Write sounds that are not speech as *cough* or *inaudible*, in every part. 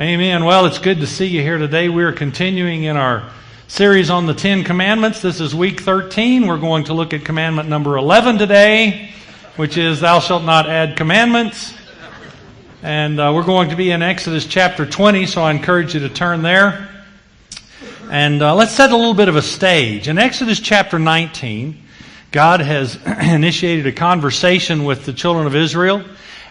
Amen. Well, it's good to see you here today. We are continuing in our series on the Ten Commandments. This is week 13. We're going to look at commandment number 11 today, which is, Thou shalt not add commandments. And uh, we're going to be in Exodus chapter 20, so I encourage you to turn there. And uh, let's set a little bit of a stage. In Exodus chapter 19, God has *clears throat* initiated a conversation with the children of Israel,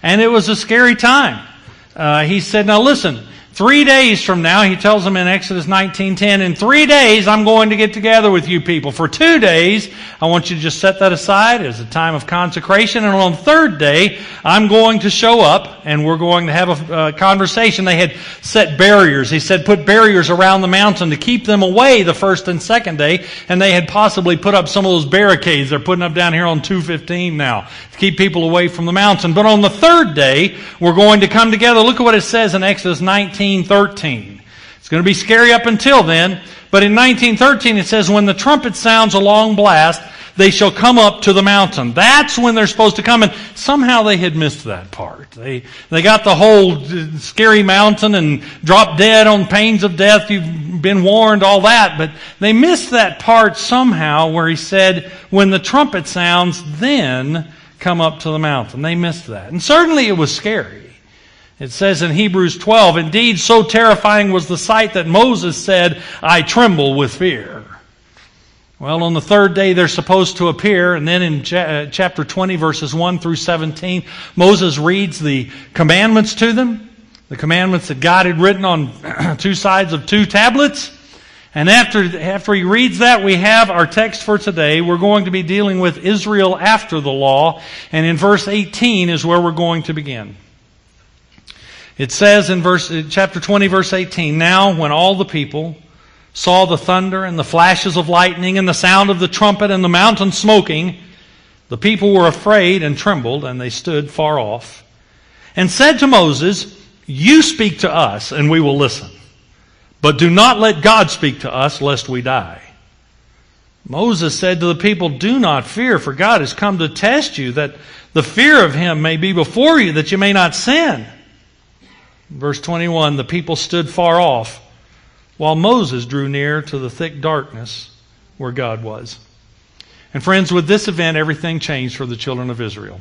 and it was a scary time. Uh, he said, Now listen, Three days from now, he tells them in Exodus 19:10, in three days I'm going to get together with you people. For two days, I want you to just set that aside as a time of consecration. And on the third day, I'm going to show up and we're going to have a, conversation. They had set barriers. He said put barriers around the mountain to keep them away the first and second day. And they had possibly put up some of those barricades they're putting up down here on 215 now to keep people away from the mountain. But on the third day, we're going to come together. Look at what it says in Exodus 19 1913. It's going to be scary up until then, but in 1913 it says, When the trumpet sounds a long blast, they shall come up to the mountain. That's when they're supposed to come. And somehow they had missed that part. They, they got the whole uh, scary mountain and dropped dead on pains of death. You've been warned, all that. But they missed that part somehow where he said, when the trumpet sounds, then come up to the mountain. They missed that. And certainly it was scary. It says in Hebrews 12, Indeed, so terrifying was the sight that Moses said, I tremble with fear. Well, on the third day they're supposed to appear, and then in uh, chapter 20, verses 1 through 17, Moses reads the commandments to them, the commandments that God had written on *clears throat* two sides of two tablets. And after, after he reads that, we have our text for today. We're going to be dealing with Israel after the law, and in verse 18 is where we're going to begin. It says in verse, uh, chapter 20, verse 18, Now when all the people saw the thunder and the flashes of lightning and the sound of the trumpet and the mountain smoking, the people were afraid and trembled, and they stood far off, and said to Moses, You speak to us, and we will listen. But do not let God speak to us, lest we die. Moses said to the people, Do not fear, for God has come to test you, that the fear of him may be before you, that you may not sin. Verse 21 The people stood far off, while Moses drew near to the thick darkness where God was. And friends, with this event, everything changed for the children of Israel.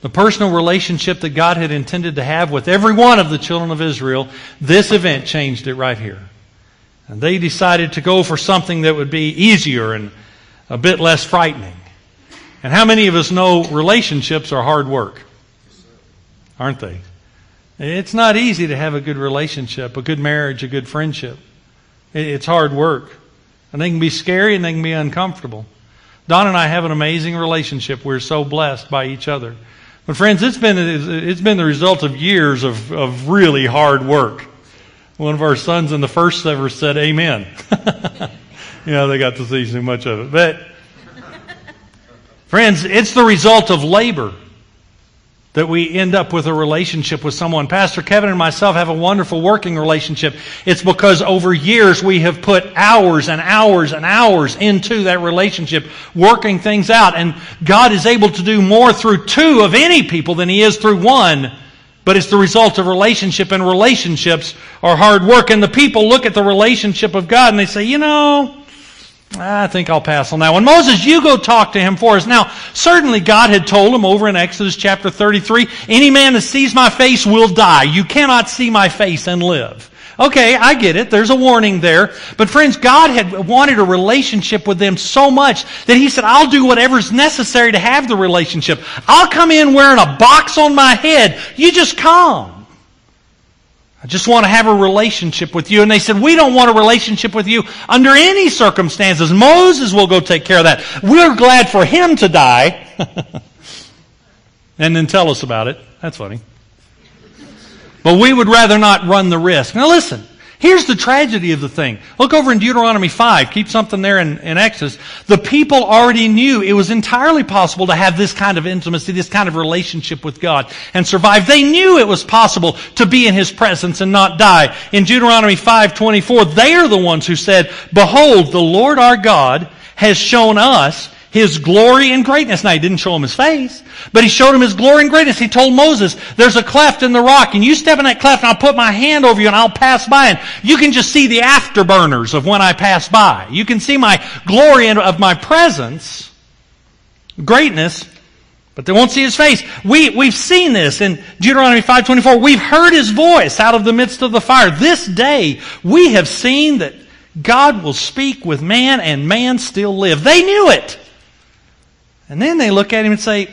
The personal relationship that God had intended to have with every one of the children of Israel, this event changed it right here. And they decided to go for something that would be easier and a bit less frightening. And how many of us know relationships are hard work? Aren't they? It's not easy to have a good relationship, a good marriage, a good friendship. It's hard work. And they can be scary and they can be uncomfortable. Don and I have an amazing relationship. We're so blessed by each other. But friends, it's been, it's been the result of years of, of really hard work. One of our sons in the first ever said, Amen. *laughs* you know, they got to see so much of it. But, friends, it's the result of labor that we end up with a relationship with someone. Pastor Kevin and myself have a wonderful working relationship. It's because over years we have put hours and hours and hours into that relationship, working things out. And God is able to do more through two of any people than He is through one. But it's the result of relationship, and relationships are hard work. And the people look at the relationship of God and they say, you know, I think I'll pass on that one. Moses, you go talk to him for us. Now, certainly God had told him over in Exodus chapter 33, any man that sees my face will die. You cannot see my face and live. Okay, I get it. There's a warning there. But friends, God had wanted a relationship with them so much that He said, I'll do whatever's necessary to have the relationship. I'll come in wearing a box on my head. You just come. I just want to have a relationship with you. And they said, We don't want a relationship with you under any circumstances. Moses will go take care of that. We're glad for him to die. *laughs* and then tell us about it. That's funny. But we would rather not run the risk. Now listen, Here's the tragedy of the thing. Look over in Deuteronomy 5. Keep something there in, in, Exodus. The people already knew it was entirely possible to have this kind of intimacy, this kind of relationship with God and survive. They knew it was possible to be in His presence and not die. In Deuteronomy 5:24, they are the ones who said, Behold, the Lord our God has shown us his glory and greatness. Now, he didn't show him his face, but he showed him his glory and greatness. He told Moses, there's a cleft in the rock, and you step in that cleft, and I'll put my hand over you, and I'll pass by. And you can just see the afterburners of when I pass by. You can see my glory and of my presence, greatness, but they won't see his face. We, we've seen this in Deuteronomy 5.24. We've heard his voice out of the midst of the fire. This day, we have seen that God will speak with man and man still live. They knew it. And then they look at him and say,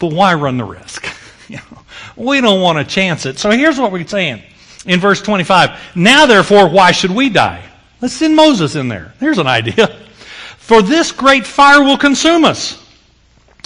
but why run the risk? *laughs* we don't want to chance it. So here's what we're saying in verse 25. Now therefore, why should we die? Let's send Moses in there. Here's an idea. *laughs* For this great fire will consume us.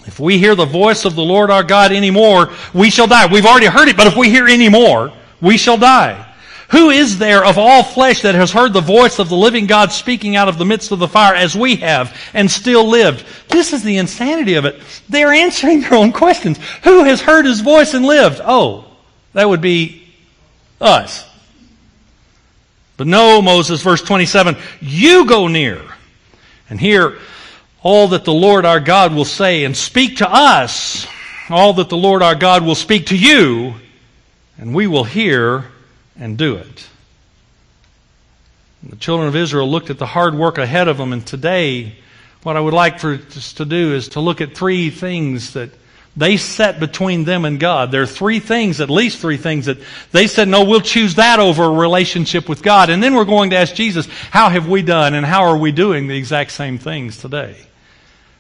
If we hear the voice of the Lord our God anymore, we shall die. We've already heard it, but if we hear any more, we shall die. Who is there of all flesh that has heard the voice of the living God speaking out of the midst of the fire as we have and still lived? This is the insanity of it. They're answering their own questions. Who has heard his voice and lived? Oh, that would be us. But no, Moses, verse 27, you go near and hear all that the Lord our God will say and speak to us, all that the Lord our God will speak to you, and we will hear and do it. The children of Israel looked at the hard work ahead of them, and today, what I would like for us to do is to look at three things that they set between them and God. There are three things, at least three things, that they said, no, we'll choose that over a relationship with God. And then we're going to ask Jesus, how have we done and how are we doing the exact same things today?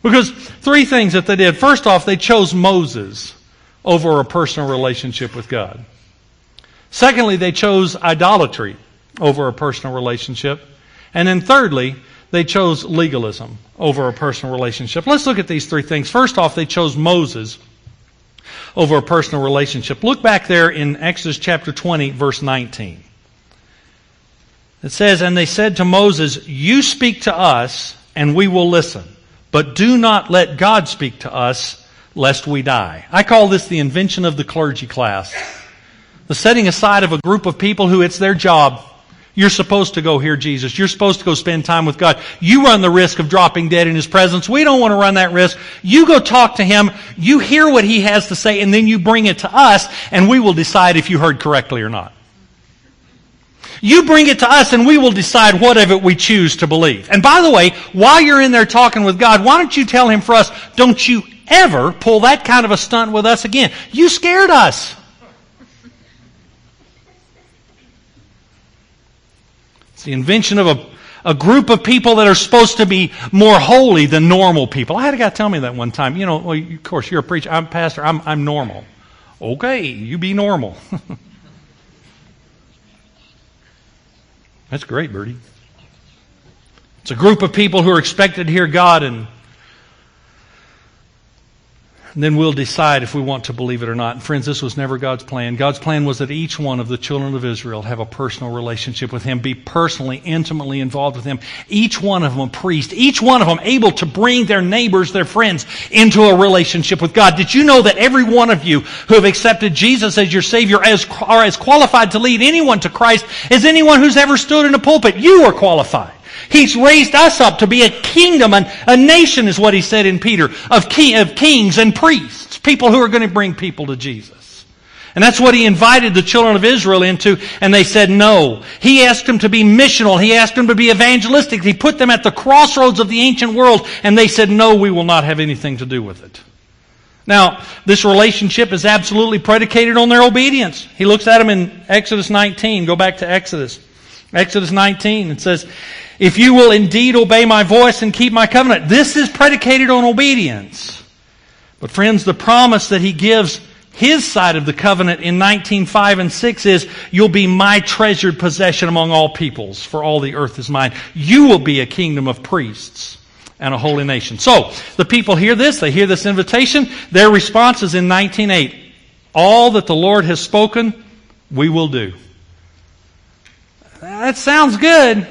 Because three things that they did. First off, they chose Moses over a personal relationship with God. Secondly, they chose idolatry over a personal relationship. And then thirdly, they chose legalism over a personal relationship. Let's look at these three things. First off, they chose Moses over a personal relationship. Look back there in Exodus chapter 20, verse 19. It says, And they said to Moses, You speak to us, and we will listen. But do not let God speak to us, lest we die. I call this the invention of the clergy class. The setting aside of a group of people who it's their job. You're supposed to go hear Jesus. You're supposed to go spend time with God. You run the risk of dropping dead in His presence. We don't want to run that risk. You go talk to Him. You hear what He has to say and then you bring it to us and we will decide if you heard correctly or not. You bring it to us and we will decide what of it we choose to believe. And by the way, while you're in there talking with God, why don't you tell Him for us, don't you ever pull that kind of a stunt with us again. You scared us. It's the invention of a, a group of people that are supposed to be more holy than normal people. I had a guy tell me that one time. You know, well, of course, you're a preacher. I'm a pastor. I'm, I'm normal. Okay, you be normal. *laughs* That's great, Bertie. It's a group of people who are expected to hear God and and then we'll decide if we want to believe it or not. And friends, this was never God's plan. God's plan was that each one of the children of Israel have a personal relationship with Him, be personally, intimately involved with Him. Each one of them a priest, each one of them able to bring their neighbors, their friends into a relationship with God. Did you know that every one of you who have accepted Jesus as your Savior as, are as qualified to lead anyone to Christ as anyone who's ever stood in a pulpit? You are qualified. He's raised us up to be a kingdom and a nation is what he said in Peter of, king, of kings and priests, people who are going to bring people to Jesus. And that's what he invited the children of Israel into, and they said no. He asked them to be missional. He asked them to be evangelistic. He put them at the crossroads of the ancient world, and they said no, we will not have anything to do with it. Now, this relationship is absolutely predicated on their obedience. He looks at them in Exodus 19. Go back to Exodus. Exodus 19. It says, if you will indeed obey my voice and keep my covenant. This is predicated on obedience. But friends, the promise that he gives his side of the covenant in 19.5 and 6 is, you'll be my treasured possession among all peoples, for all the earth is mine. You will be a kingdom of priests and a holy nation. So, the people hear this, they hear this invitation, their response is in 19.8, all that the Lord has spoken, we will do. That sounds good.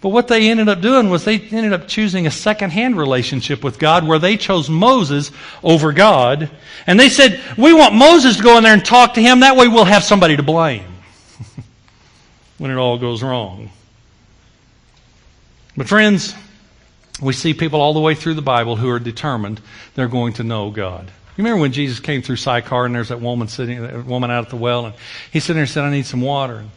But what they ended up doing was they ended up choosing a second-hand relationship with God where they chose Moses over God. And they said, we want Moses to go in there and talk to him. That way we'll have somebody to blame *laughs* when it all goes wrong. But friends, We see people all the way through the Bible who are determined they're going to know God. You remember when Jesus came through Sychar and there's that woman sitting, that woman out at the well, and he sitting there and said, I need some water. And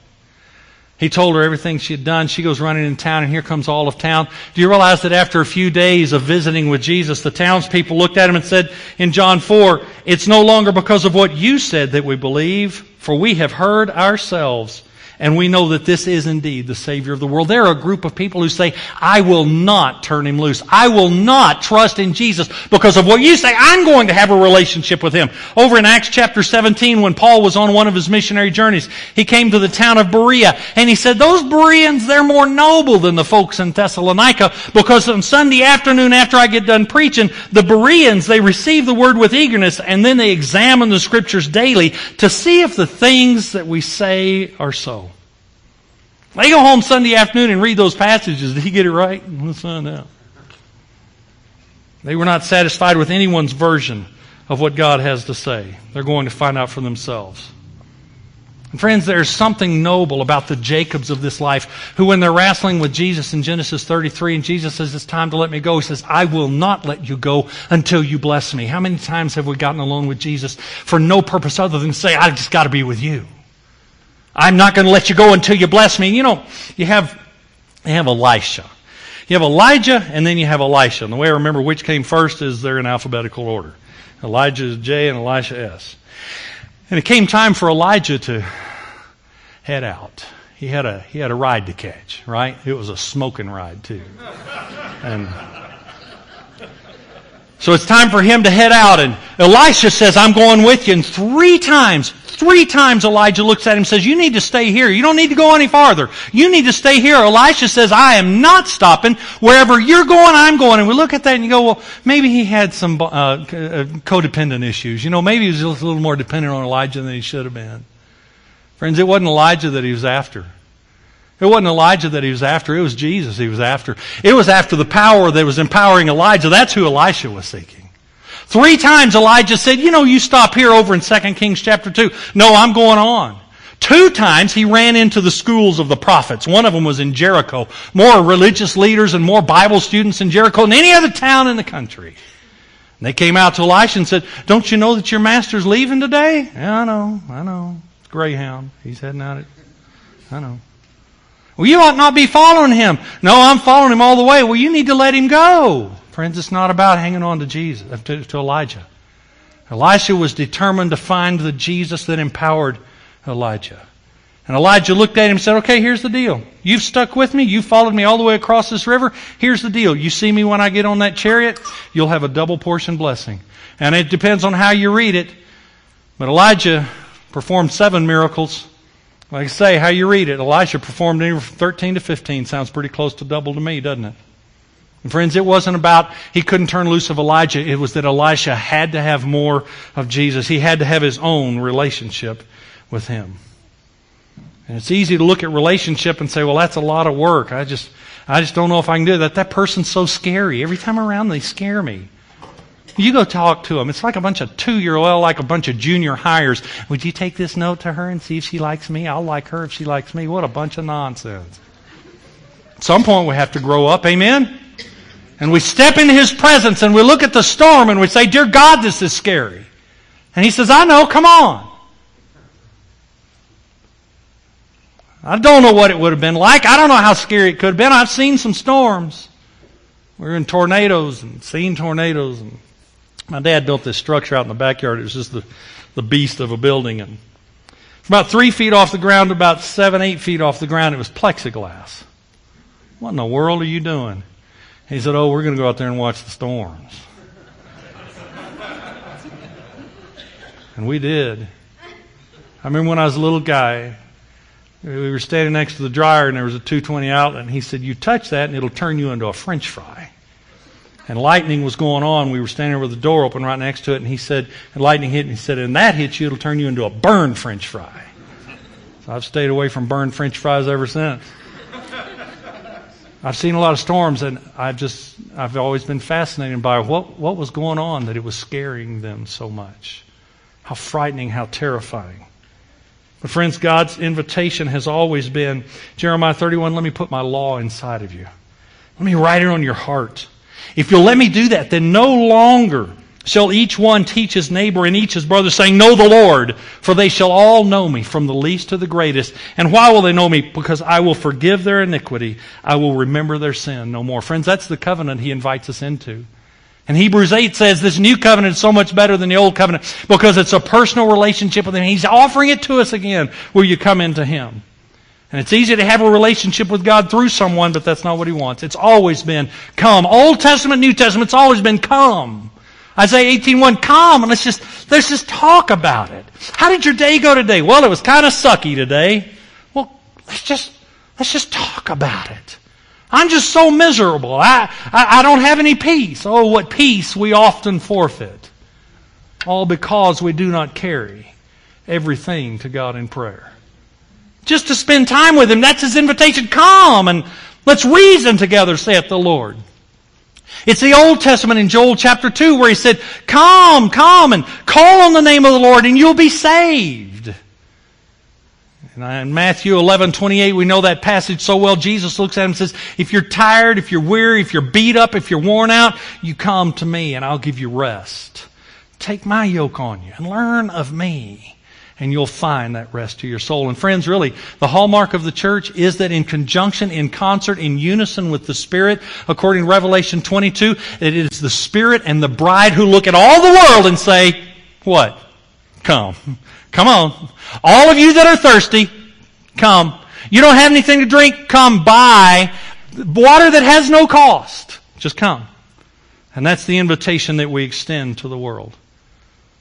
he told her everything she had done. She goes running in town, and here comes all of town. Do you realize that after a few days of visiting with Jesus, the townspeople looked at him and said in John 4, It's no longer because of what you said that we believe, for we have heard ourselves and we know that this is indeed the Savior of the world. There are a group of people who say, I will not turn him loose. I will not trust in Jesus because of what you say. I'm going to have a relationship with him. Over in Acts chapter 17, when Paul was on one of his missionary journeys, he came to the town of Berea and he said, those Bereans, they're more noble than the folks in Thessalonica because on Sunday afternoon after I get done preaching, the Bereans, they receive the word with eagerness and then they examine the scriptures daily to see if the things that we say are so. They go home Sunday afternoon and read those passages. Did he get it right? Let's find out. They were not satisfied with anyone's version of what God has to say. They're going to find out for themselves. And friends, there's something noble about the Jacobs of this life who, when they're wrestling with Jesus in Genesis 33, and Jesus says, It's time to let me go, he says, I will not let you go until you bless me. How many times have we gotten alone with Jesus for no purpose other than to say, I just got to be with you? I'm not going to let you go until you bless me. You know, you have, you have Elisha. You have Elijah and then you have Elisha. And the way I remember which came first is they're in alphabetical order. Elijah is J and Elisha S. And it came time for Elijah to head out. He had a, he had a ride to catch, right? It was a smoking ride too. And so it's time for him to head out and Elisha says, I'm going with you. And three times, Three times Elijah looks at him and says, You need to stay here. You don't need to go any farther. You need to stay here. Elisha says, I am not stopping. Wherever you're going, I'm going. And we look at that and you go, Well, maybe he had some uh, uh, codependent issues. You know, maybe he was a little more dependent on Elijah than he should have been. Friends, it wasn't Elijah that he was after. It wasn't Elijah that he was after. It was Jesus he was after. It was after the power that was empowering Elijah. That's who Elisha was seeking. Three times Elijah said, you know, you stop here over in 2 Kings chapter 2. No, I'm going on. Two times he ran into the schools of the prophets. One of them was in Jericho. More religious leaders and more Bible students in Jericho than any other town in the country. And they came out to Elisha and said, don't you know that your master's leaving today? Yeah, I know, I know. Greyhound. He's heading out. At, I know. Well, you ought not be following him. No, I'm following him all the way. Well, you need to let him go. Friends, it's not about hanging on to Jesus, uh, to, to Elijah. Elisha was determined to find the Jesus that empowered Elijah. And Elijah looked at him and said, Okay, here's the deal. You've stuck with me. You followed me all the way across this river. Here's the deal. You see me when I get on that chariot, you'll have a double portion blessing. And it depends on how you read it. But Elijah performed seven miracles. Like I say, how you read it. Elisha performed anywhere from 13 to 15. Sounds pretty close to double to me, doesn't it? And friends, it wasn't about he couldn't turn loose of Elijah. It was that Elisha had to have more of Jesus. He had to have his own relationship with him. And it's easy to look at relationship and say, well, that's a lot of work. I just, I just don't know if I can do that. That person's so scary. Every time I'm around, they scare me. You go talk to them. It's like a bunch of two-year-old, like a bunch of junior hires. Would you take this note to her and see if she likes me? I'll like her if she likes me. What a bunch of nonsense. At some point we have to grow up. Amen? And we step into His presence and we look at the storm and we say, Dear God, this is scary. And He says, I know, come on. I don't know what it would have been like. I don't know how scary it could have been. I've seen some storms. We are in tornadoes and seen tornadoes. And my dad built this structure out in the backyard. It was just the, the beast of a building. And from about three feet off the ground to about seven, eight feet off the ground, it was plexiglass. What in the world are you doing? He said, Oh, we're going to go out there and watch the storms. *laughs* and we did. I remember when I was a little guy, we were standing next to the dryer and there was a 220 outlet, and he said, You touch that and it'll turn you into a french fry. And lightning was going on. We were standing with the door open right next to it, and he said, and lightning hit, and he said, and that hits you, it'll turn you into a burned french fry. So I've stayed away from burned french fries ever since. I've seen a lot of storms, and I've just I've always been fascinated by what what was going on that it was scaring them so much. How frightening, how terrifying. But friends, God's invitation has always been Jeremiah 31. Let me put my law inside of you. Let me write it on your heart. If you'll let me do that, then no longer shall each one teach his neighbor and each his brother, saying, Know the Lord, for they shall all know me, from the least to the greatest. And why will they know me? Because I will forgive their iniquity. I will remember their sin no more. Friends, that's the covenant he invites us into. And Hebrews 8 says this new covenant is so much better than the old covenant because it's a personal relationship with him. He's offering it to us again Will you come into him. And it's easy to have a relationship with God through someone, but that's not what He wants. It's always been come. Old Testament, New Testament, it's always been come. Isaiah 18.1, come and let's just, let's just talk about it. How did your day go today? Well, it was kind of sucky today. Well, let's just, let's just talk about it. I'm just so miserable. I, I, I don't have any peace. Oh, what peace we often forfeit. All because we do not carry everything to God in prayer just to spend time with him. That's his invitation. Come and let's reason together, saith the Lord. It's the Old Testament in Joel chapter 2 where he said, Come, come and call on the name of the Lord and you'll be saved. And in Matthew 11, 28, we know that passage so well. Jesus looks at him and says, If you're tired, if you're weary, if you're beat up, if you're worn out, you come to me and I'll give you rest. Take my yoke on you and learn of me and you'll find that rest to your soul. And friends, really, the hallmark of the church is that in conjunction, in concert, in unison with the Spirit, according to Revelation 22, it is the Spirit and the bride who look at all the world and say, what? Come. Come on. All of you that are thirsty, come. You don't have anything to drink, come buy water that has no cost. Just come. And that's the invitation that we extend to the world.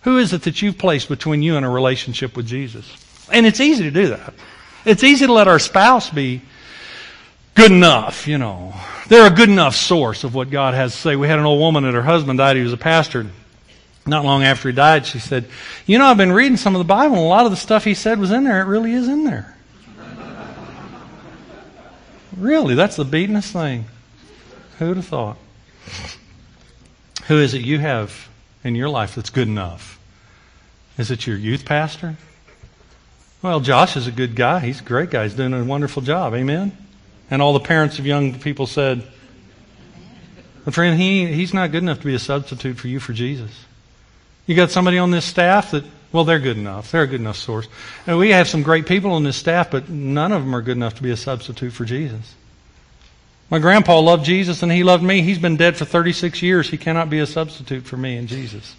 Who is it that you've placed between you and a relationship with Jesus? And it's easy to do that. It's easy to let our spouse be good enough, you know. They're a good enough source of what God has to say. We had an old woman that her husband died. He was a pastor. Not long after he died, she said, You know, I've been reading some of the Bible, and a lot of the stuff he said was in there. It really is in there. *laughs* really, that's the beatenest thing. Who would have thought? Who is it you have in your life that's good enough? Is it your youth pastor? Well, Josh is a good guy. He's a great guy. He's doing a wonderful job. Amen? And all the parents of young people said, but friend, he, he's not good enough to be a substitute for you for Jesus. You got somebody on this staff that, well, they're good enough. They're a good enough source. And we have some great people on this staff, but none of them are good enough to be a substitute for Jesus. My grandpa loved Jesus and he loved me. He's been dead for 36 years. He cannot be a substitute for me and Jesus.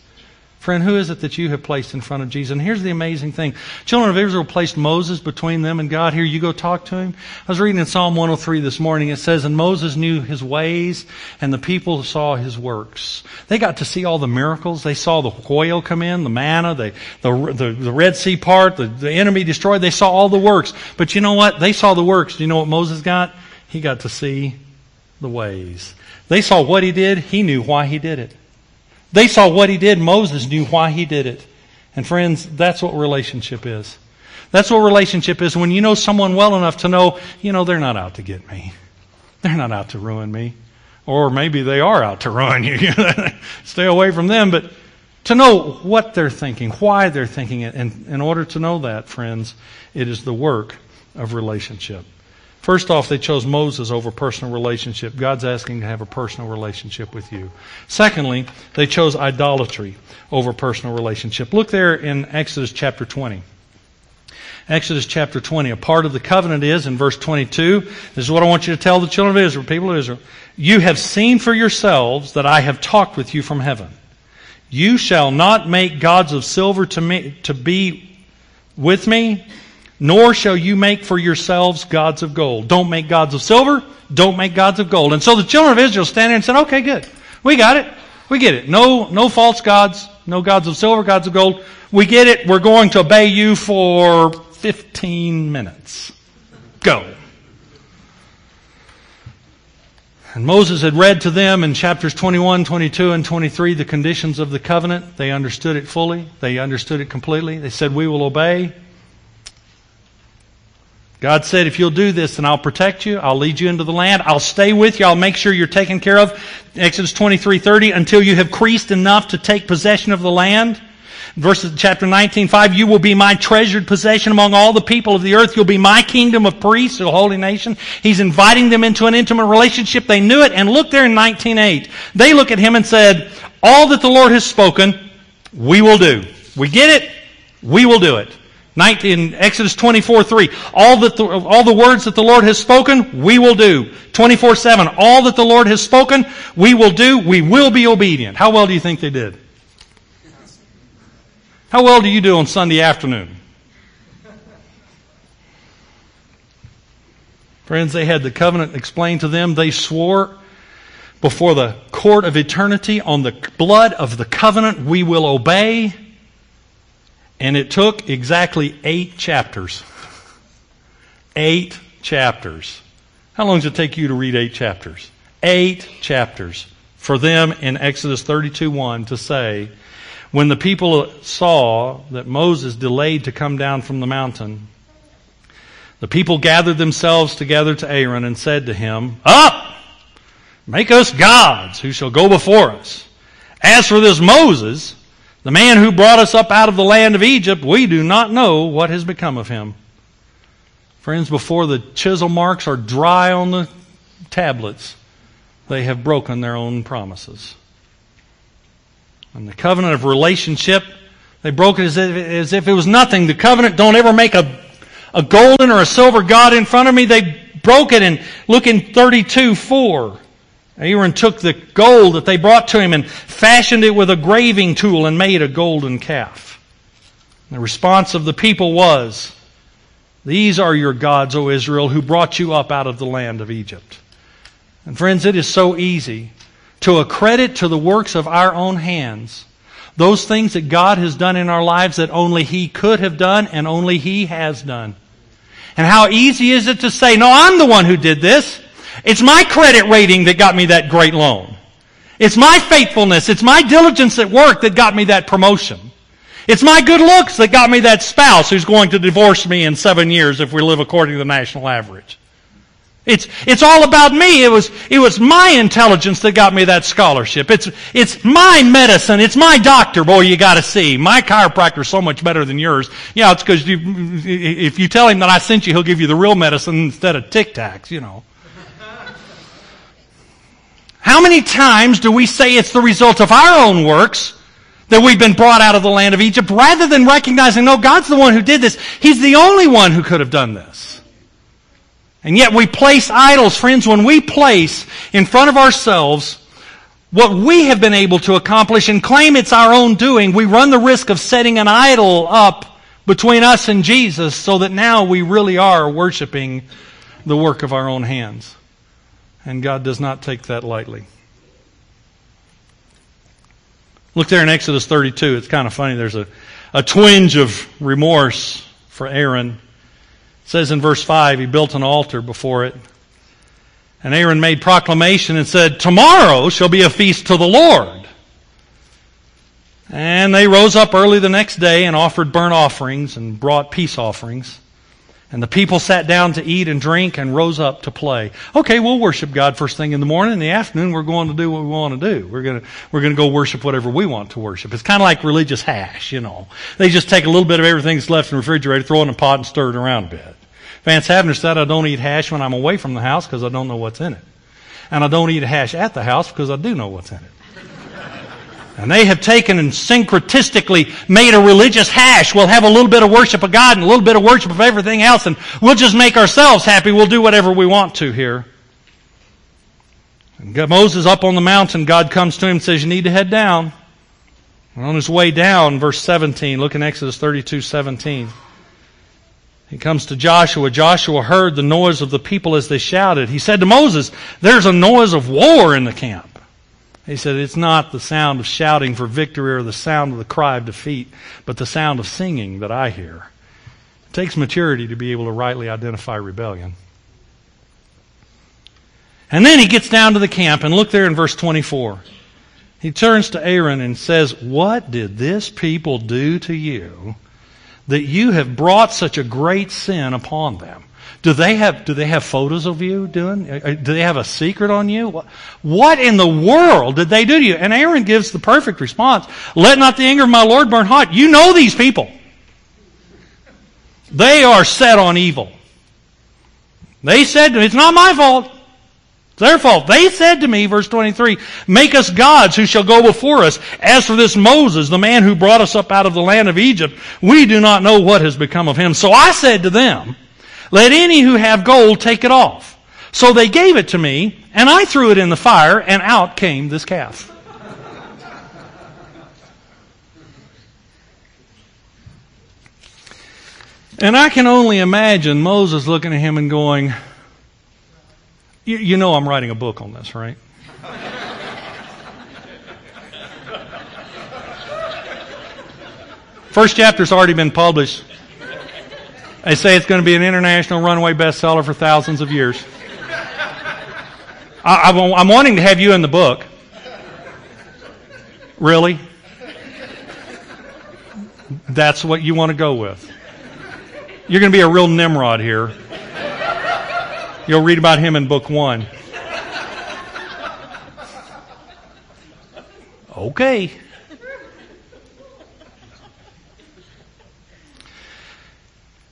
Friend, who is it that you have placed in front of Jesus? And here's the amazing thing. Children of Israel placed Moses between them and God. Here, you go talk to him. I was reading in Psalm 103 this morning. It says, And Moses knew his ways, and the people saw his works. They got to see all the miracles. They saw the quail come in, the manna, the, the, the, the Red Sea part, the, the enemy destroyed. They saw all the works. But you know what? They saw the works. Do you know what Moses got? He got to see the ways. They saw what he did. He knew why he did it. They saw what he did. Moses knew why he did it. And friends, that's what relationship is. That's what relationship is when you know someone well enough to know, you know, they're not out to get me. They're not out to ruin me. Or maybe they are out to ruin you. *laughs* Stay away from them. But to know what they're thinking, why they're thinking it, and in order to know that, friends, it is the work of relationship. First off, they chose Moses over personal relationship. God's asking to have a personal relationship with you. Secondly, they chose idolatry over personal relationship. Look there in Exodus chapter 20. Exodus chapter 20. A part of the covenant is in verse 22. This is what I want you to tell the children of Israel, people of Israel. You have seen for yourselves that I have talked with you from heaven. You shall not make gods of silver to, me, to be with me, nor shall you make for yourselves gods of gold. Don't make gods of silver, don't make gods of gold. And so the children of Israel stand there and said, okay, good. We got it. We get it. No, no false gods, no gods of silver, gods of gold. We get it. We're going to obey you for 15 minutes. Go. And Moses had read to them in chapters 21, 22, and 23 the conditions of the covenant. They understood it fully. They understood it completely. They said, We will obey. God said, if you'll do this, then I'll protect you. I'll lead you into the land. I'll stay with you. I'll make sure you're taken care of. Exodus 23, 30, until you have creased enough to take possession of the land. Verses chapter 19, 5, you will be my treasured possession among all the people of the earth. You'll be my kingdom of priests, a holy nation. He's inviting them into an intimate relationship. They knew it. And look there in 19.8. They look at him and said, all that the Lord has spoken, we will do. We get it. We will do it. In Exodus 24, 3, all, that the, all the words that the Lord has spoken, we will do. 24, 7, all that the Lord has spoken, we will do. We will be obedient. How well do you think they did? How well do you do on Sunday afternoon? Friends, they had the covenant explained to them. They swore before the court of eternity on the blood of the covenant, we will obey. And it took exactly eight chapters. Eight chapters. How long does it take you to read eight chapters? Eight chapters for them in Exodus 32 1 to say, when the people saw that Moses delayed to come down from the mountain, the people gathered themselves together to Aaron and said to him, Up! Make us gods who shall go before us. As for this Moses, the man who brought us up out of the land of Egypt, we do not know what has become of him. Friends, before the chisel marks are dry on the tablets, they have broken their own promises. And the covenant of relationship, they broke it as if, as if it was nothing. The covenant, don't ever make a, a golden or a silver God in front of me. They broke it and look in 32 4. Aaron took the gold that they brought to him and fashioned it with a graving tool and made a golden calf. The response of the people was, These are your gods, O Israel, who brought you up out of the land of Egypt. And friends, it is so easy to accredit to the works of our own hands those things that God has done in our lives that only He could have done and only He has done. And how easy is it to say, No, I'm the one who did this. It's my credit rating that got me that great loan. It's my faithfulness. It's my diligence at work that got me that promotion. It's my good looks that got me that spouse who's going to divorce me in seven years if we live according to the national average. It's, it's all about me. It was, it was my intelligence that got me that scholarship. It's, it's my medicine. It's my doctor. Boy, you gotta see. My chiropractor's so much better than yours. Yeah, it's because you, if you tell him that I sent you, he'll give you the real medicine instead of Tic Tacs, you know. How many times do we say it's the result of our own works that we've been brought out of the land of Egypt rather than recognizing, no, God's the one who did this. He's the only one who could have done this. And yet we place idols, friends, when we place in front of ourselves what we have been able to accomplish and claim it's our own doing, we run the risk of setting an idol up between us and Jesus so that now we really are worshiping the work of our own hands. And God does not take that lightly. Look there in Exodus 32. It's kind of funny. There's a, a twinge of remorse for Aaron. It says in verse 5, he built an altar before it. And Aaron made proclamation and said, Tomorrow shall be a feast to the Lord. And they rose up early the next day and offered burnt offerings and brought peace offerings. And the people sat down to eat and drink and rose up to play. Okay, we'll worship God first thing in the morning. In the afternoon, we're going to do what we want to do. We're going to, we're going to go worship whatever we want to worship. It's kind of like religious hash, you know. They just take a little bit of everything that's left in the refrigerator, throw it in a pot and stir it around a bit. Vance Havner said, I don't eat hash when I'm away from the house because I don't know what's in it. And I don't eat hash at the house because I do know what's in it. And they have taken and syncretistically made a religious hash. We'll have a little bit of worship of God and a little bit of worship of everything else, and we'll just make ourselves happy. We'll do whatever we want to here. And Moses up on the mountain, God comes to him and says, You need to head down. And on his way down, verse 17, look in Exodus 32 17. He comes to Joshua. Joshua heard the noise of the people as they shouted. He said to Moses, There's a noise of war in the camp. He said, It's not the sound of shouting for victory or the sound of the cry of defeat, but the sound of singing that I hear. It takes maturity to be able to rightly identify rebellion. And then he gets down to the camp, and look there in verse 24. He turns to Aaron and says, What did this people do to you that you have brought such a great sin upon them. Do they have, do they have photos of you doing? Uh, uh, do they have a secret on you? What in the world did they do to you? And Aaron gives the perfect response. Let not the anger of my Lord burn hot. You know these people. They are set on evil. They said it's not my fault. Fault. They said to me, verse 23, make us gods who shall go before us. As for this Moses, the man who brought us up out of the land of Egypt, we do not know what has become of him. So I said to them, let any who have gold take it off. So they gave it to me, and I threw it in the fire, and out came this calf. And I can only imagine Moses looking at him and going, You, you know, I'm writing a book on this, right? First chapter's already been published. They say it's going to be an international runaway bestseller for thousands of years. I, am wanting to have you in the book. Really? That's what you want to go with. You're going to be a real Nimrod here. You'll read about him in book one. Okay.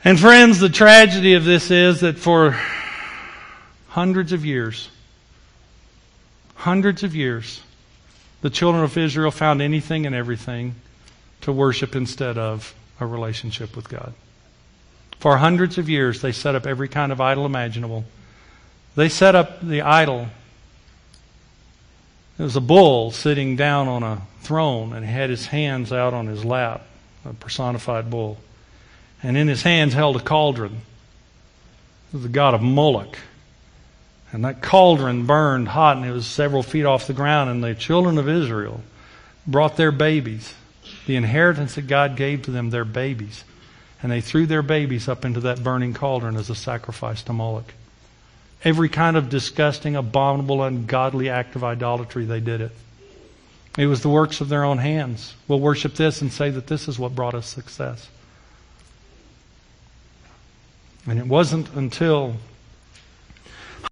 And friends, the tragedy of this is that for hundreds of years, hundreds of years, the children of Israel found anything and everything to worship instead of a relationship with God. For hundreds of years, they set up every kind of idol imaginable. They set up the idol. It was a bull sitting down on a throne and had his hands out on his lap, a personified bull and in his hands held a cauldron. It was the god of Moloch. And that cauldron burned hot, and it was several feet off the ground. And the children of Israel brought their babies, the inheritance that God gave to them, their babies. And they threw their babies up into that burning cauldron as a sacrifice to Moloch. Every kind of disgusting, abominable, ungodly act of idolatry, they did it. It was the works of their own hands. We'll worship this and say that this is what brought us success. And it wasn't until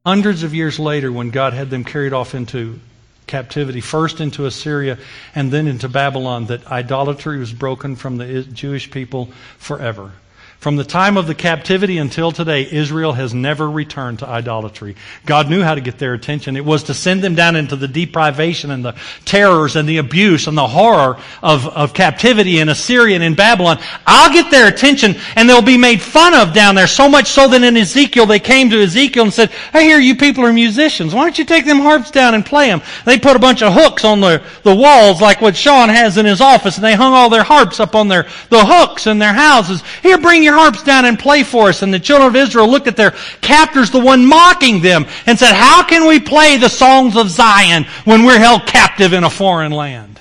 hundreds of years later when God had them carried off into captivity, first into Assyria and then into Babylon, that idolatry was broken from the Jewish people forever. From the time of the captivity until today, Israel has never returned to idolatry. God knew how to get their attention. It was to send them down into the deprivation and the terrors and the abuse and the horror of, of captivity in Assyria and in Babylon. I'll get their attention and they'll be made fun of down there. So much so that in Ezekiel, they came to Ezekiel and said, I hear you people are musicians. Why don't you take them harps down and play them? They put a bunch of hooks on the, the walls like what Sean has in his office and they hung all their harps up on their, the hooks in their houses. Here, bring your your harps down and play for us. And the children of Israel looked at their captors, the one mocking them, and said, How can we play the songs of Zion when we're held captive in a foreign land?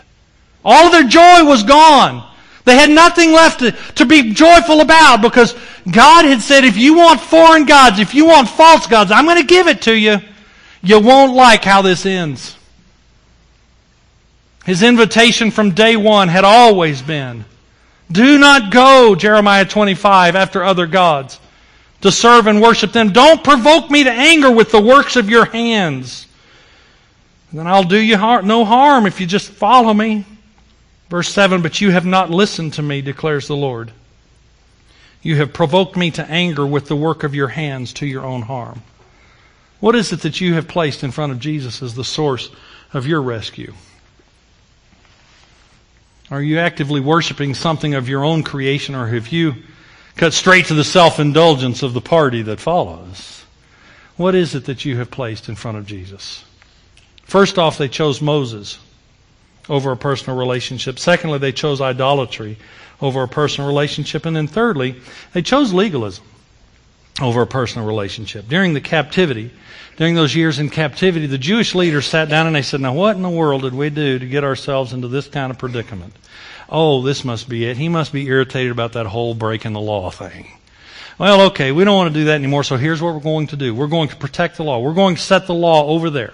All their joy was gone. They had nothing left to, to be joyful about because God had said, if you want foreign gods, if you want false gods, I'm going to give it to you. You won't like how this ends. His invitation from day one had always been do not go, Jeremiah 25, after other gods to serve and worship them. Don't provoke me to anger with the works of your hands. Then I'll do you no harm if you just follow me. Verse 7 But you have not listened to me, declares the Lord. You have provoked me to anger with the work of your hands to your own harm. What is it that you have placed in front of Jesus as the source of your rescue? Are you actively worshiping something of your own creation, or have you cut straight to the self indulgence of the party that follows? What is it that you have placed in front of Jesus? First off, they chose Moses over a personal relationship. Secondly, they chose idolatry over a personal relationship. And then thirdly, they chose legalism over a personal relationship. During the captivity, during those years in captivity, the Jewish leaders sat down and they said, Now, what in the world did we do to get ourselves into this kind of predicament? Oh, this must be it. He must be irritated about that whole breaking the law thing. Well, okay, we don't want to do that anymore, so here's what we're going to do. We're going to protect the law. We're going to set the law over there.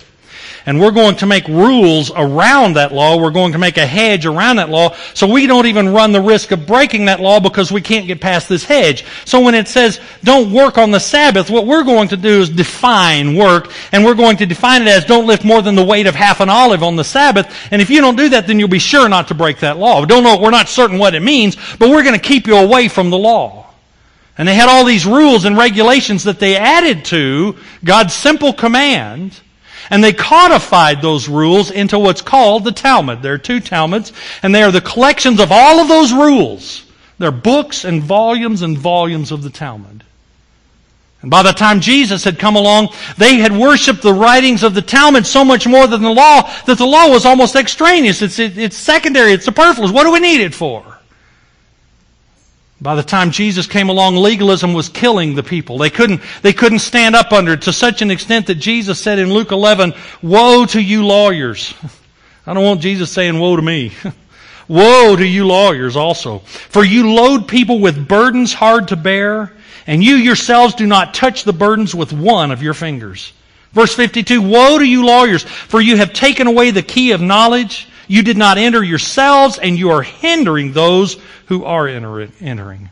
And we're going to make rules around that law. We're going to make a hedge around that law so we don't even run the risk of breaking that law because we can't get past this hedge. So when it says don't work on the Sabbath, what we're going to do is define work and we're going to define it as don't lift more than the weight of half an olive on the Sabbath. And if you don't do that, then you'll be sure not to break that law. We don't know, we're not certain what it means, but we're going to keep you away from the law. And they had all these rules and regulations that they added to God's simple command. And they codified those rules into what's called the Talmud. There are two Talmuds, and they are the collections of all of those rules. They're books and volumes and volumes of the Talmud. And by the time Jesus had come along, they had worshiped the writings of the Talmud so much more than the law that the law was almost extraneous. It's, it, it's secondary. It's superfluous. What do we need it for? By the time Jesus came along, legalism was killing the people. They couldn't, they couldn't stand up under it to such an extent that Jesus said in Luke 11, Woe to you lawyers. *laughs* I don't want Jesus saying woe to me. *laughs* woe to you lawyers also. For you load people with burdens hard to bear, and you yourselves do not touch the burdens with one of your fingers. Verse 52, Woe to you lawyers, for you have taken away the key of knowledge. You did not enter yourselves, and you are hindering those who are entering.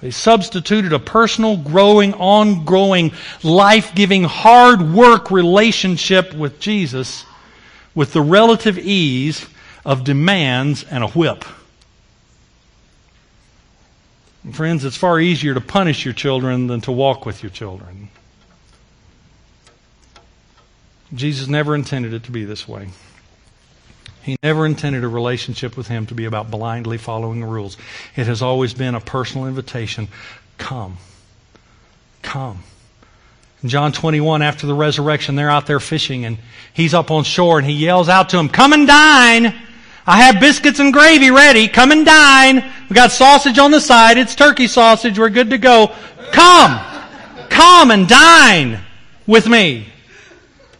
They substituted a personal, growing, ongoing, life giving, hard work relationship with Jesus with the relative ease of demands and a whip. And friends, it's far easier to punish your children than to walk with your children. Jesus never intended it to be this way. He never intended a relationship with Him to be about blindly following the rules. It has always been a personal invitation come. Come. In John 21, after the resurrection, they're out there fishing and he's up on shore and he yells out to them, Come and dine! I have biscuits and gravy ready. Come and dine. We got sausage on the side. It's turkey sausage. We're good to go. Come. Come and dine with me.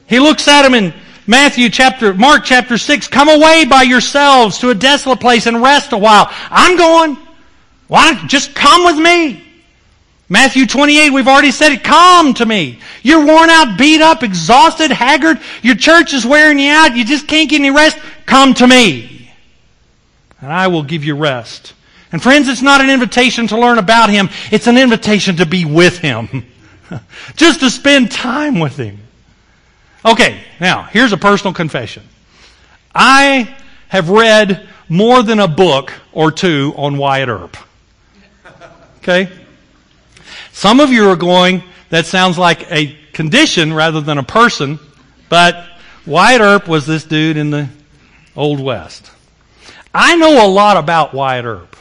He looks at him and Matthew chapter, Mark chapter 6, come away by yourselves to a desolate place and rest a while. I'm going. Why don't just come with me? Matthew 28, we've already said it. Come to me. You're worn out, beat up, exhausted, haggard. Your church is wearing you out. You just can't get any rest. Come to me. And I will give you rest. And friends, it's not an invitation to learn about Him. It's an invitation to be with Him. *laughs* just to spend time with Him. Okay, now, here's a personal confession. I have read more than a book or two on Wyatt Earp. Okay? Some of you are going, that sounds like a condition rather than a person, but Wyatt Earp was this dude in the Old West. I know a lot about Wyatt Earp.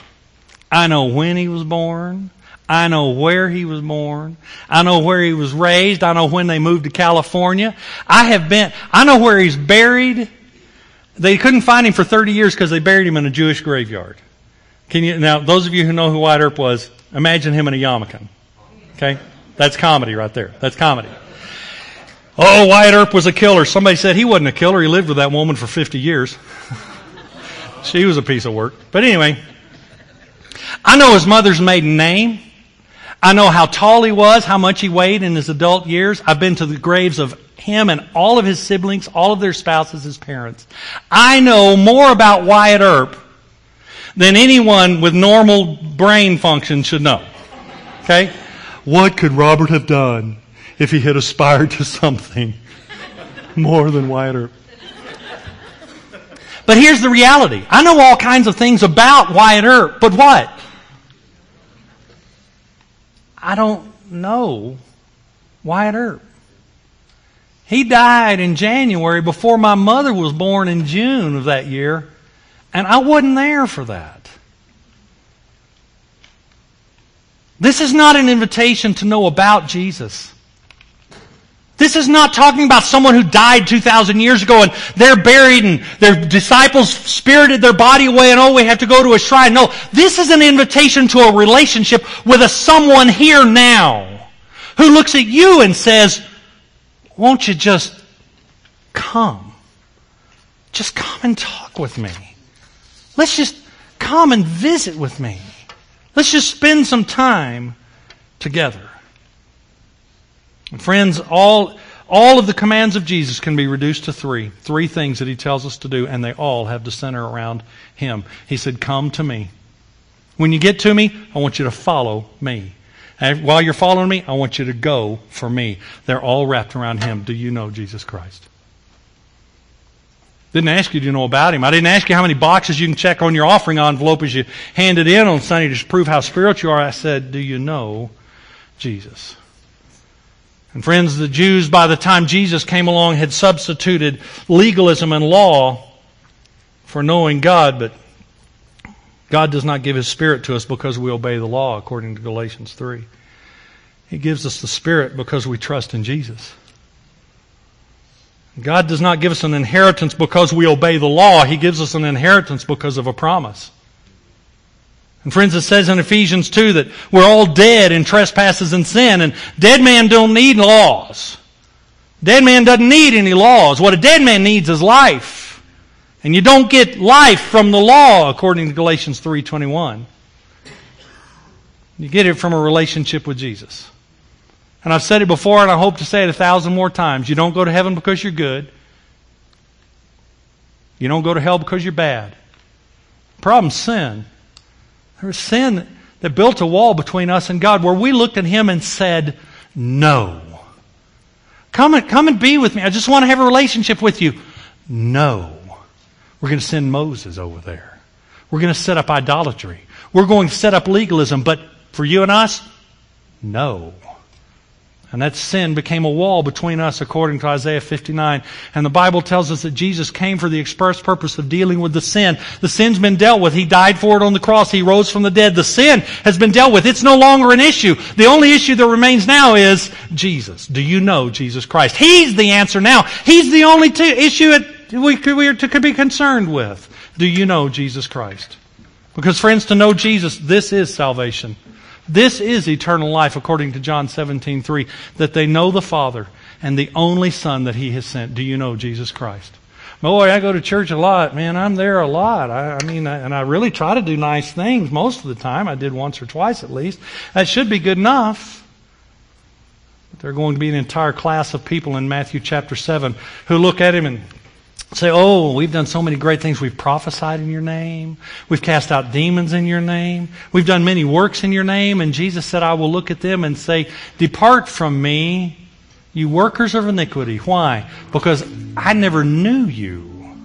I know when he was born. I know where he was born. I know where he was raised. I know when they moved to California. I have been, I know where he's buried. They couldn't find him for 30 years because they buried him in a Jewish graveyard. Can you, now, those of you who know who Wyatt Earp was, imagine him in a yarmulke. Okay? That's comedy right there. That's comedy. Oh, Wyatt Earp was a killer. Somebody said he wasn't a killer. He lived with that woman for 50 years. *laughs* she was a piece of work. But anyway, I know his mother's maiden name. I know how tall he was, how much he weighed in his adult years. I've been to the graves of him and all of his siblings, all of their spouses, his parents. I know more about Wyatt Earp than anyone with normal brain function should know. Okay? What could Robert have done if he had aspired to something more than Wyatt Earp? But here's the reality. I know all kinds of things about Wyatt Earp, but what? I don't know why Wyatt Earp. He died in January before my mother was born in June of that year, and I wasn't there for that. This is not an invitation to know about Jesus. This is not talking about someone who died 2,000 years ago and they're buried and their disciples spirited their body away and oh, we have to go to a shrine. No, this is an invitation to a relationship with a someone here now who looks at you and says, won't you just come? Just come and talk with me. Let's just come and visit with me. Let's just spend some time together. And friends, all, All of the commands of Jesus can be reduced to three. Three things that he tells us to do, and they all have to center around him. He said, Come to me. When you get to me, I want you to follow me. And while you're following me, I want you to go for me. They're all wrapped around him. Do you know Jesus Christ? Didn't ask you to know about him. I didn't ask you how many boxes you can check on your offering envelope as you hand it in on Sunday to prove how spiritual you are. I said, Do you know Jesus? And friends, the Jews, by the time Jesus came along, had substituted legalism and law for knowing God, but God does not give His Spirit to us because we obey the law, according to Galatians 3. He gives us the Spirit because we trust in Jesus. God does not give us an inheritance because we obey the law. He gives us an inheritance because of a promise. And friends, it says in Ephesians 2 that we're all dead in trespasses and sin, and dead man don't need laws. Dead man doesn't need any laws. What a dead man needs is life. And you don't get life from the law, according to Galatians 3.21. You get it from a relationship with Jesus. And I've said it before, and I hope to say it a thousand more times. You don't go to heaven because you're good. You don't go to hell because you're bad. Problem sin. There was sin that built a wall between us and God where we looked at Him and said, No. Come and, come and be with me. I just want to have a relationship with you. No. We're going to send Moses over there. We're going to set up idolatry. We're going to set up legalism. But for you and us, no. And that sin became a wall between us, according to Isaiah 59. And the Bible tells us that Jesus came for the express purpose of dealing with the sin. The sin's been dealt with. He died for it on the cross. He rose from the dead. The sin has been dealt with. It's no longer an issue. The only issue that remains now is Jesus. Do you know Jesus Christ? He's the answer now. He's the only t- issue we, we are to, could be concerned with. Do you know Jesus Christ? Because friends, to know Jesus, this is salvation. This is eternal life according to John 17, 3, that they know the Father and the only Son that He has sent. Do you know Jesus Christ? Boy, I go to church a lot. Man, I'm there a lot. I, I mean, I, and I really try to do nice things most of the time. I did once or twice at least. That should be good enough. But there are going to be an entire class of people in Matthew chapter 7 who look at Him and say, Oh, we've done so many great things. We've prophesied in your name. We've cast out demons in your name. We've done many works in your name. And Jesus said, I will look at them and say, Depart from me, you workers of iniquity. Why? Because I never knew you.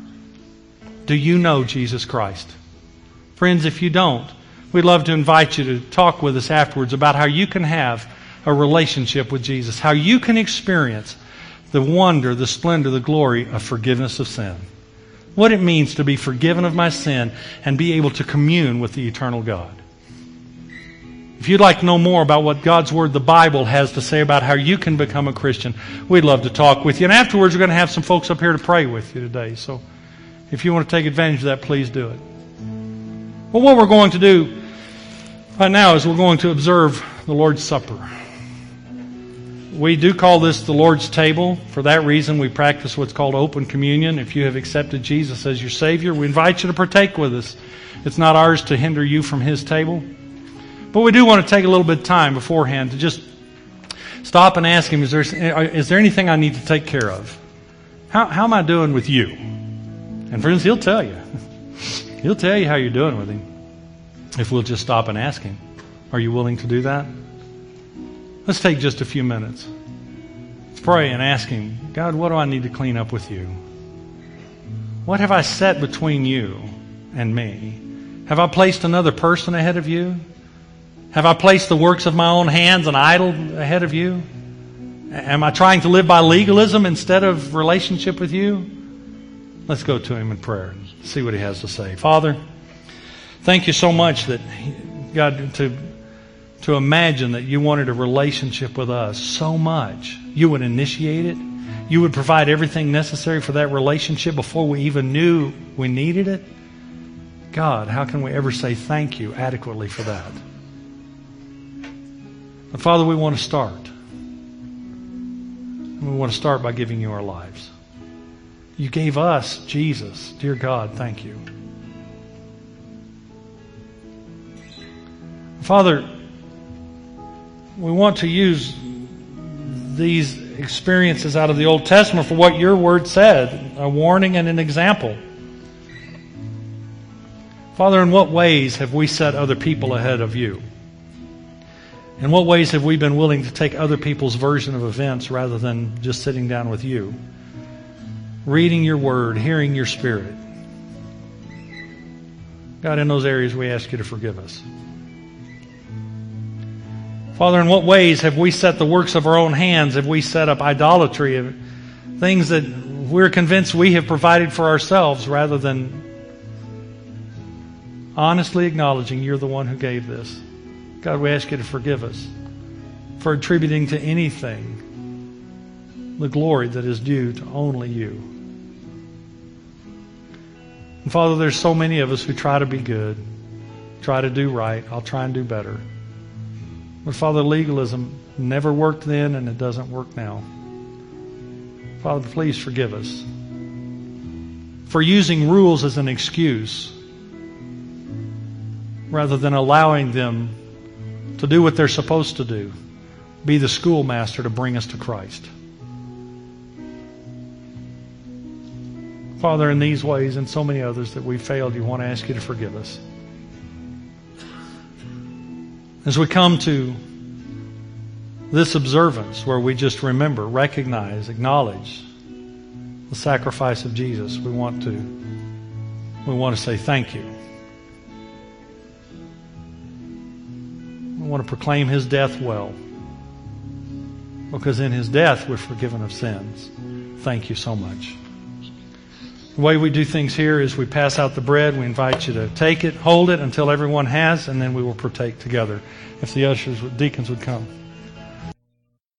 Do you know Jesus Christ? Friends, if you don't, we'd love to invite you to talk with us afterwards about how you can have a relationship with Jesus, how you can experience the wonder, the splendor, the glory of forgiveness of sin. What it means to be forgiven of my sin and be able to commune with the eternal God. If you'd like to know more about what God's Word, the Bible, has to say about how you can become a Christian, we'd love to talk with you. And afterwards, we're going to have some folks up here to pray with you today. So if you want to take advantage of that, please do it. Well, what we're going to do right now is we're going to observe the Lord's Supper. We do call this the Lord's table. For that reason, we practice what's called open communion. If you have accepted Jesus as your Savior, we invite you to partake with us. It's not ours to hinder you from His table. But we do want to take a little bit of time beforehand to just stop and ask Him, is there, is there anything I need to take care of? How, how am I doing with you? And friends, He'll tell you. *laughs* He'll tell you how you're doing with Him if we'll just stop and ask Him. Are you willing to do that? Let's take just a few minutes. Let's pray and ask Him, God, what do I need to clean up with you? What have I set between you and me? Have I placed another person ahead of you? Have I placed the works of my own hands, an idol, ahead of you? Am I trying to live by legalism instead of relationship with you? Let's go to Him in prayer and see what He has to say. Father, thank you so much that, God, to to imagine that you wanted a relationship with us so much. You would initiate it. You would provide everything necessary for that relationship before we even knew we needed it. God, how can we ever say thank you adequately for that? But Father, we want to start. We want to start by giving you our lives. You gave us Jesus. Dear God, thank you. Father, we want to use these experiences out of the Old Testament for what your word said a warning and an example. Father, in what ways have we set other people ahead of you? In what ways have we been willing to take other people's version of events rather than just sitting down with you? Reading your word, hearing your spirit. God, in those areas, we ask you to forgive us. Father, in what ways have we set the works of our own hands? Have we set up idolatry? of Things that we're convinced we have provided for ourselves rather than honestly acknowledging you're the one who gave this. God, we ask you to forgive us for attributing to anything the glory that is due to only you. And Father, there's so many of us who try to be good, try to do right. I'll try and do better. But Father, legalism never worked then and it doesn't work now. Father, please forgive us for using rules as an excuse rather than allowing them to do what they're supposed to do be the schoolmaster to bring us to Christ. Father, in these ways and so many others that we failed, you want to ask you to forgive us. As we come to this observance where we just remember, recognize, acknowledge the sacrifice of Jesus, we want to we want to say thank you. We want to proclaim his death well. Because in his death we're forgiven of sins. Thank you so much. The way we do things here is we pass out the bread. We invite you to take it, hold it until everyone has, and then we will partake together. If the ushers, deacons would come.